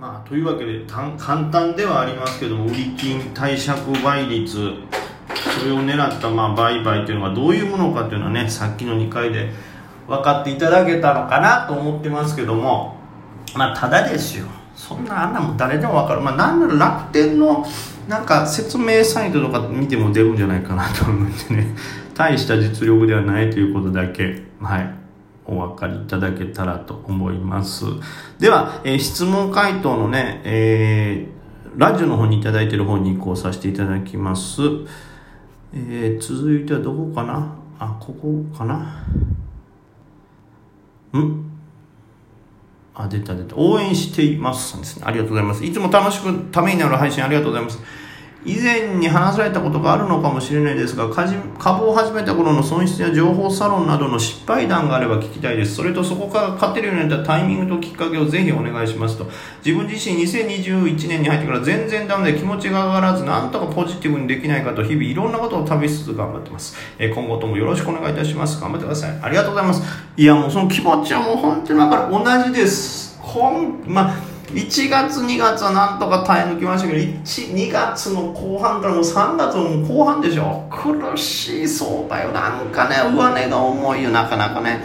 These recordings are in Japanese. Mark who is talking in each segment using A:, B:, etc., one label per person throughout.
A: まあ、というわけで簡単ではありますけども売り金貸借倍率それを狙ったまあ売買というのがどういうものかというのはねさっきの2回で分かっていただけたのかなと思ってますけどもまあただですよ。そんなあんなも誰でも分かる。まあなんなら楽天のなんか説明サイトとか見ても出るんじゃないかなと思ってね。大した実力ではないということだけ。はい。お分かりいただけたらと思います。では、えー、質問回答のね、えー、ラジオの方にいただいている方に移行させていただきます。えー、続いてはどこかな？あ、ここかな？ん？あ、出た出た。応援していますですね。ありがとうございます。いつも楽しくためになる配信ありがとうございます。以前に話されたことがあるのかもしれないですが株を始めた頃の損失や情報サロンなどの失敗談があれば聞きたいです。それとそこから勝てるようになったタイミングときっかけをぜひお願いしますと。自分自身2021年に入ってから全然ダメで気持ちが上がらずなんとかポジティブにできないかと日々いろんなことを試しつつ頑張ってます、え今後ともよろしくお願いいたします。頑張ってください。ありがとうございます。いやもうその気持ちはもう本当に分かる。同じです。こんまあ1月2月はなんとか耐え抜きましたけど2月の後半からもう3月の後半でしょ。苦しい相場よ。なんかね上値が重いよなかなかね。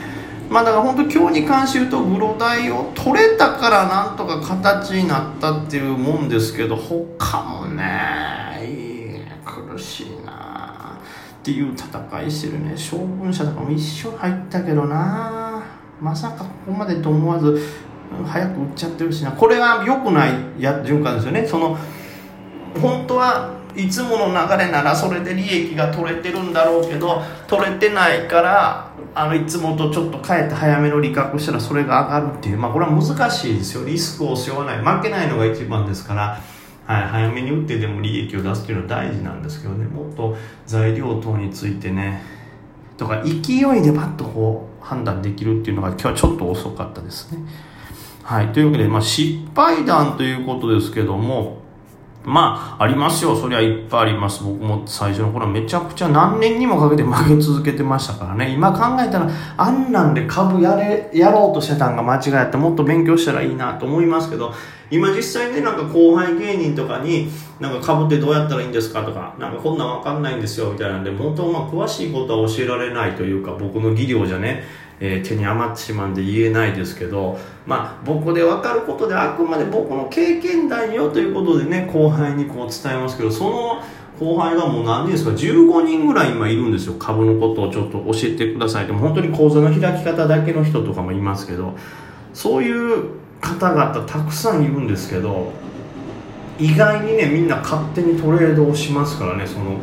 A: まあだから本当今日に関して言うとグロダイを取れたからなんとか形になったっていうもんですけど他もね苦しいな。っていう戦いしてるね。将軍者とかも一緒入ったけどな。まさかここまでと思わず早く売っちゃってるしな。これが良くないや循環ですよね。その本当はいつもの流れならそれで利益が取れてるんだろうけど取れてないからあのいつもとちょっと変えって早めの利確したらそれが上がるっていう。まあこれは難しいですよ。リスクを背負わない。負けないのが一番ですから。はい、早めに打ってでも利益を出すっていうのは大事なんですけどね。もっと材料等についてね。とか勢いでパッとこう判断できるっていうのが今日はちょっと遅かったですね。はい。というわけで、まあ、失敗談ということですけども、まあ、ありますよ。そりゃいっぱいあります。僕も最初の頃めちゃくちゃ何年にもかけて負け続けてましたからね。今考えたら、あんなんで株やれ、やろうとしてたんが間違ってもっと勉強したらいいなと思いますけど、今実際ね、なんか後輩芸人とかに、なんか株ってどうやったらいいんですかとか、なんかこんなんわかんないんですよ、みたいなんで、本当まあ詳しいことは教えられないというか、僕の技量じゃね、えー、手に余ってしまうんで言えないですけど、まあ、僕で分かることであくまで僕の経験談よということでね後輩にこう伝えますけどその後輩がもう何人ですか？15人ぐらい今いるんですよ。株のことをちょっと教えてください。って本当に講座の開き方だけの人とかもいますけどそういう方々たくさんいるんですけど意外にねみんな勝手にトレードをしますからねその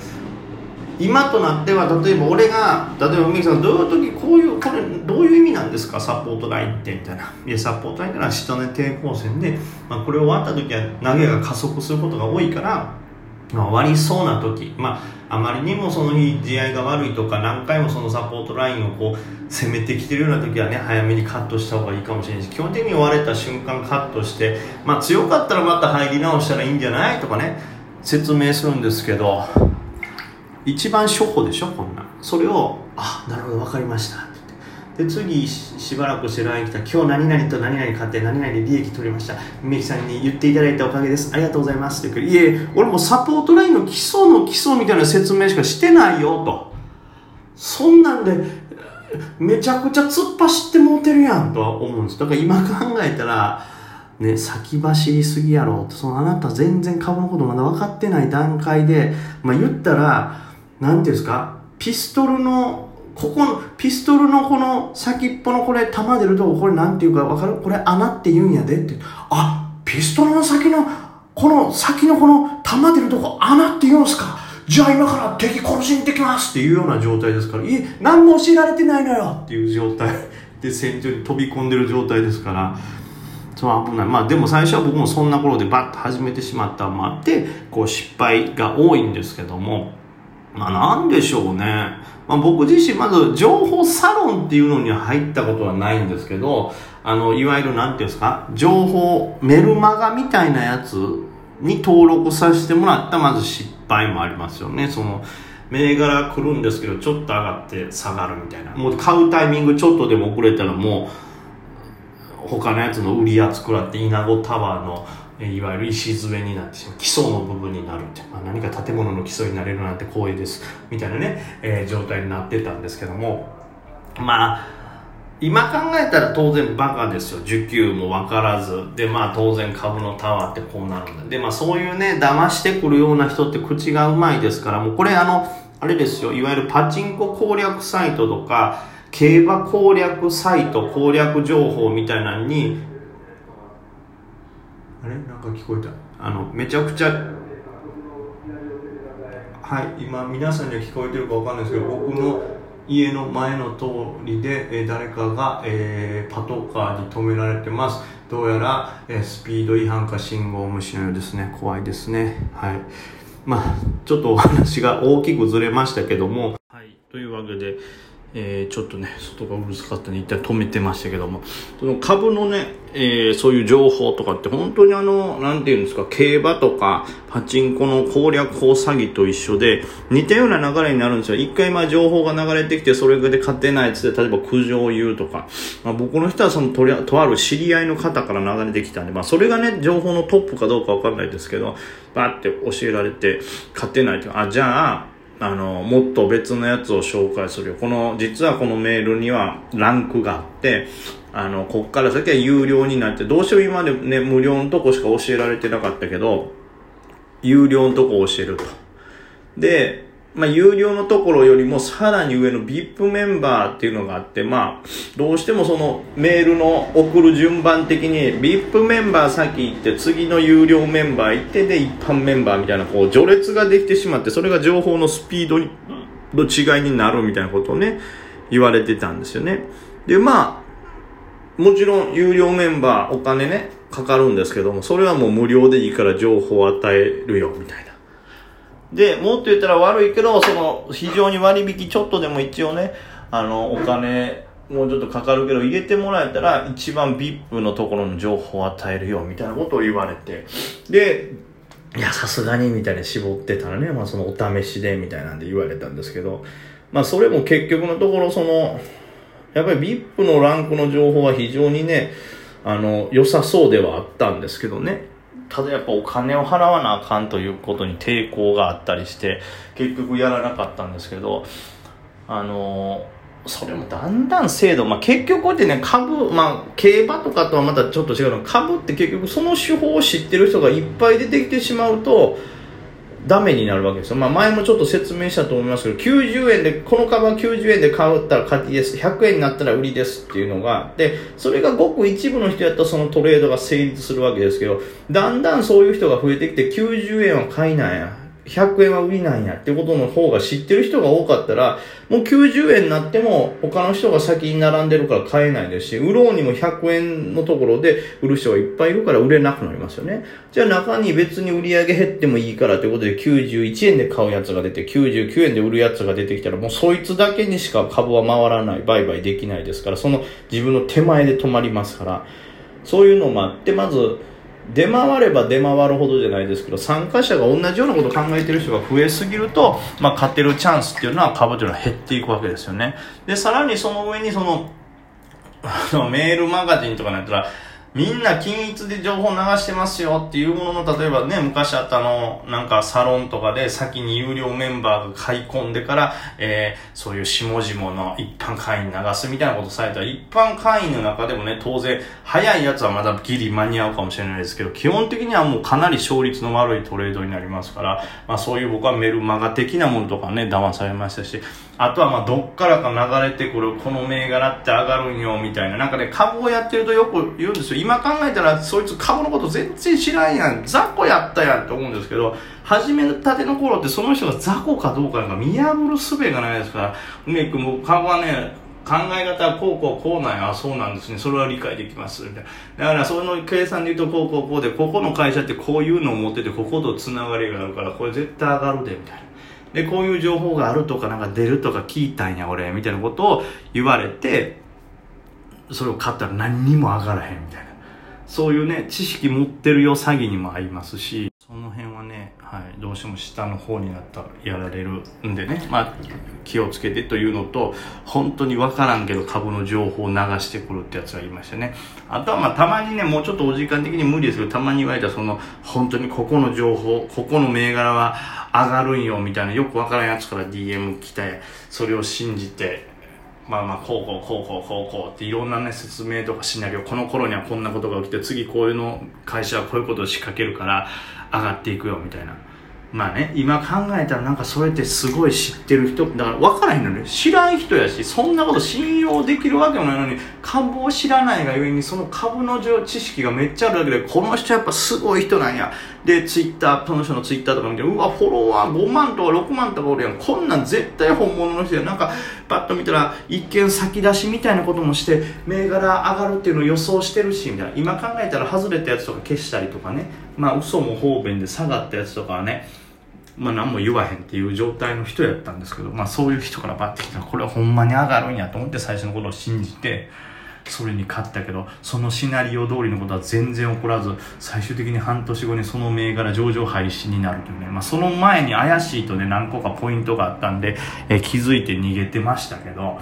A: 今となっては例えば俺が例えば海さんどういう時こういうこれどういう意味なんですか？サポートラインってみたいな。いやサポートラインってのは下根抵抗線で、まあ、これ終わった時は投げが加速することが多いからまあ、終わりそうな時、まあ、あまりにもその日地合いが悪いとか何回もそのサポートラインをこう攻めてきてるような時はね早めにカットした方がいいかもしれないし基本的に追われた瞬間カットして、まあ、強かったらまた入り直したらいいんじゃない？とかね説明するんですけど。一番初歩でしょこんな。それをあなるほど分かりました。で次しばらくして LINE 来た今日何々と何々買って何々で利益取りました。梅木さんに言っていただいたおかげです。ありがとうございます。って言ういえ俺もサポートラインの基礎の基礎みたいな説明しかしてないよと。そんなんでめちゃくちゃ突っ走ってもうてるやんとは思うんです。だから今考えたらね、先走りすぎやろそのあなた全然株のことまだ分かってない段階で、まあ、言ったらなんていうんですか、ピストルの、ここの、ピストルのこの先っぽのこれ弾出るとこ、これなんていうかわかる？これ穴って言うんやでって。あ、ピストルの先の、この先のこの弾出るとこ穴って言うんすか？じゃあ今から敵殺しに行ってきますっていうような状態ですから、いえ、何も教えられてないのよ！っていう状態で戦場に飛び込んでる状態ですから、そう危ない。まあでも最初は僕もそんな頃でバッと始めてしまったのもあって、こう失敗が多いんですけども、まあなんでしょうね。まあ、僕自身まず情報サロンっていうのに入ったことはないんですけど、あの、いわゆるなんていうんですか、情報、メルマガみたいなやつに登録させてもらったまず失敗もありますよね。その、銘柄来るんですけど、ちょっと上がって下がるみたいな。もう買うタイミングちょっとでも遅れたらもう、他のやつの売りやつ食らって稲子タワーのいわゆる礎になってしまう基礎の部分になるって、まあ、何か建物の基礎になれるなんて光栄ですみたいなね、えー、状態になってたんですけども。まあ今考えたら当然バカですよ。受給も分からず。でまあ当然株のタワーってこうなるんだ。でまあそういうね騙してくるような人って口がうまいですから。もうこれあのあれですよ。いわゆるパチンコ攻略サイトとか競馬攻略サイト攻略情報みたいなのにあれ？なんか聞こえた。あのめちゃくちゃはい今皆さんには聞こえてるかわかんないですけど僕の家の前の通りで、え誰かが、えー、パトカーに止められてます。どうやら、えー、スピード違反か信号無視のようですね。怖いですね。はい。まあちょっとお話が大きくずれましたけども。はい。というわけでえー、ちょっとね、外がうるさかったんで一旦止めてましたけども、その株のね、えー、そういう情報とかって本当にあの、なんていうんですか、競馬とかパチンコの攻略法詐欺と一緒で、似たような流れになるんですよ。一回まあ情報が流れてきて、それで勝てないやつで、例えば苦情を言うとか、まあ、僕の人はそのとりあとある知り合いの方から流れてきたんで、まあそれがね、情報のトップかどうかわかんないですけど、バーって教えられて、勝てないと。あ、じゃあ、あの、もっと別のやつを紹介するよ。この、実はこのメールにはランクがあって、あの、こっから先は有料になって、どうしよう今までね、無料のとこしか教えられてなかったけど、有料のとこ教えると。で、まあ、有料のところよりもさらに上の VIP メンバーっていうのがあって、まあ、どうしてもそのメールの送る順番的に VIP メンバー先行って次の有料メンバー行ってで一般メンバーみたいなこう序列ができてしまってそれが情報のスピードの違いになるみたいなことをね言われてたんですよね。でまあもちろん有料メンバーお金ねかかるんですけどもそれはもう無料でいいから情報を与えるよみたいな。で、もっと言ったら悪いけど、その、非常に割引ちょっとでも一応ね、あの、お金、もうちょっとかかるけど、入れてもらえたら、一番 VIP のところの情報を与えるよ、みたいなことを言われて。で、いや、さすがに、みたいな絞ってたらね、まあそのお試しで、みたいなんで言われたんですけど、まあそれも結局のところ、その、やっぱり VIP のランクの情報は非常にね、あの、良さそうではあったんですけどね。ただやっぱお金を払わなあかんということに抵抗があったりして結局やらなかったんですけどあのそれもだんだん制度、まあ、結局こうやってね株、まあ、競馬とかとはまたちょっと違うの。株って結局その手法を知ってる人がいっぱい出てきてしまうとダメになるわけですよ。まあ前もちょっと説明したと思いますけど、90円で、この株は90円で買ったら勝ちです。100円になったら売りですっていうのが、で、それがごく一部の人やったらそのトレードが成立するわけですけど、だんだんそういう人が増えてきて90円は買いなんや。100円は売りなんやってことの方が知ってる人が多かったら、もう90円になっても他の人が先に並んでるから買えないですし、売ろうにも100円のところで売る人がいっぱいいるから売れなくなりますよね。じゃあ中に別に売り上げ減ってもいいからということで91円で買うやつが出て、99円で売るやつが出てきたらもうそいつだけにしか株は回らない、売買できないですから、その自分の手前で止まりますから、そういうのもあって、まず、出回れば出回るほどじゃないですけど参加者が同じようなことを考えてる人が増えすぎると、まあ、勝てるチャンスっていうのは株というのは減っていくわけですよね。でさらにその上にそのメールマガジンとかになったらみんな均一で情報流してますよっていうものの、例えばね、昔あったの、なんかサロンとかで先に有料メンバーが買い込んでから、えー、そういう下々の一般会員流すみたいなことされたら、一般会員の中でもね、当然、早いやつはまだギリ間に合うかもしれないですけど、基本的にはもうかなり勝率の悪いトレードになりますから、まあそういう僕はメルマガ的なものとかね、騙されましたし、あとはまあどっからか流れてくるこの銘柄って上がるんよみたいな、なんかね、株をやってるとよく言うんですよ。今考えたらそいつ株のこと全然知らんやん。雑魚やったやんって思うんですけど始めたての頃ってその人が雑魚かどうかなんか見破る術がないですから。梅君も株はね考え方はこうこうこうなんや。そうなんですね。それは理解できます。みたいな。だからその計算で言うとこうこうこうでここの会社ってこういうのを持っててこことつながりがあるからこれ絶対上がるでみたいな。でこういう情報があるとかなんか出るとか聞いたんや俺みたいなことを言われてそれを買ったら何にも上がらへんみたいな。そういうね知識持ってるよ詐欺にも合いますし。はい、どうしても下の方になったらやられるんでね、まあ、気をつけてというのと、本当にわからんけど株の情報を流してくるってやつがいましたね。あとはまあ、たまにね、もうちょっとお時間的に無理ですけど、たまに言われたその、本当にここの情報、ここの銘柄は上がるんよ、みたいな、よくわからんやつから DM 来て、それを信じて、まあまあ、こうこうこうこうこうこうっていろんなね、説明とかシナリオ、この頃にはこんなことが起きて、次こういうの、会社はこういうことを仕掛けるから、上がっていくよみたいな。まあね今考えたらなんかそれってすごい知ってる人だから分からへんのね。知らん人やしそんなこと信用できるわけもないのに株を知らないがゆえにその株の知識がめっちゃあるだけでこの人やっぱすごい人なんや。でツイッターその人のツイッターとか見てうわフォロワー5万とか6万とかおるやん。こんなん絶対本物の人や。なんかパッと見たら一見先出しみたいなこともして銘柄上がるっていうのを予想してるしみたいな。今考えたら外れたやつとか消したりとかね。まあ嘘も方便で下がったやつとかはね。まあ何も言わへんっていう状態の人やったんですけど、まあそういう人からバッてきたら、これはほんまに上がるんやと思って最初のことを信じて、それに勝ったけど、そのシナリオ通りのことは全然起こらず、最終的に半年後にその銘柄上場廃止になるというね、まあその前に怪しいとね、何個かポイントがあったんで、え気づいて逃げてましたけど、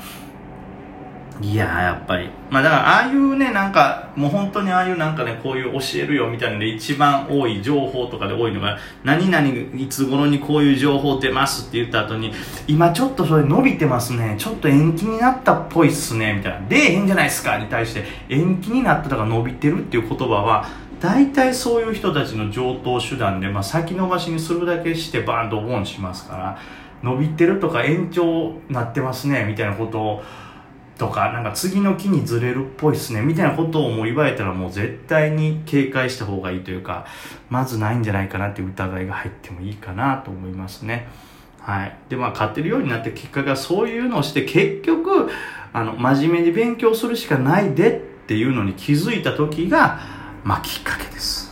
A: いややっぱり。まあだから、ああいうね、なんか、もう本当にああいうなんかね、こういう教えるよみたいなので一番多い情報とかで多いのが、何々いつ頃にこういう情報出ますって言った後に、今ちょっとそれ伸びてますね、ちょっと延期になったっぽいっすね、みたいな。出えへんじゃないですかに対して、延期になったとか伸びてるっていう言葉は、大体そういう人たちの上等手段で、まあ先延ばしにするだけしてバーンとボンしますから、伸びてるとか延長なってますね、みたいなことを、とか、なんか次の木にずれるっぽいっすね、みたいなことをもう言われたらもう絶対に警戒した方がいいというか、まずないんじゃないかなっていう疑いが入ってもいいかなと思いますね。はい。で、まあ、勝てるようになって結果がそういうのをして、結局、あの、真面目に勉強するしかないでっていうのに気づいた時が、まあ、きっかけです。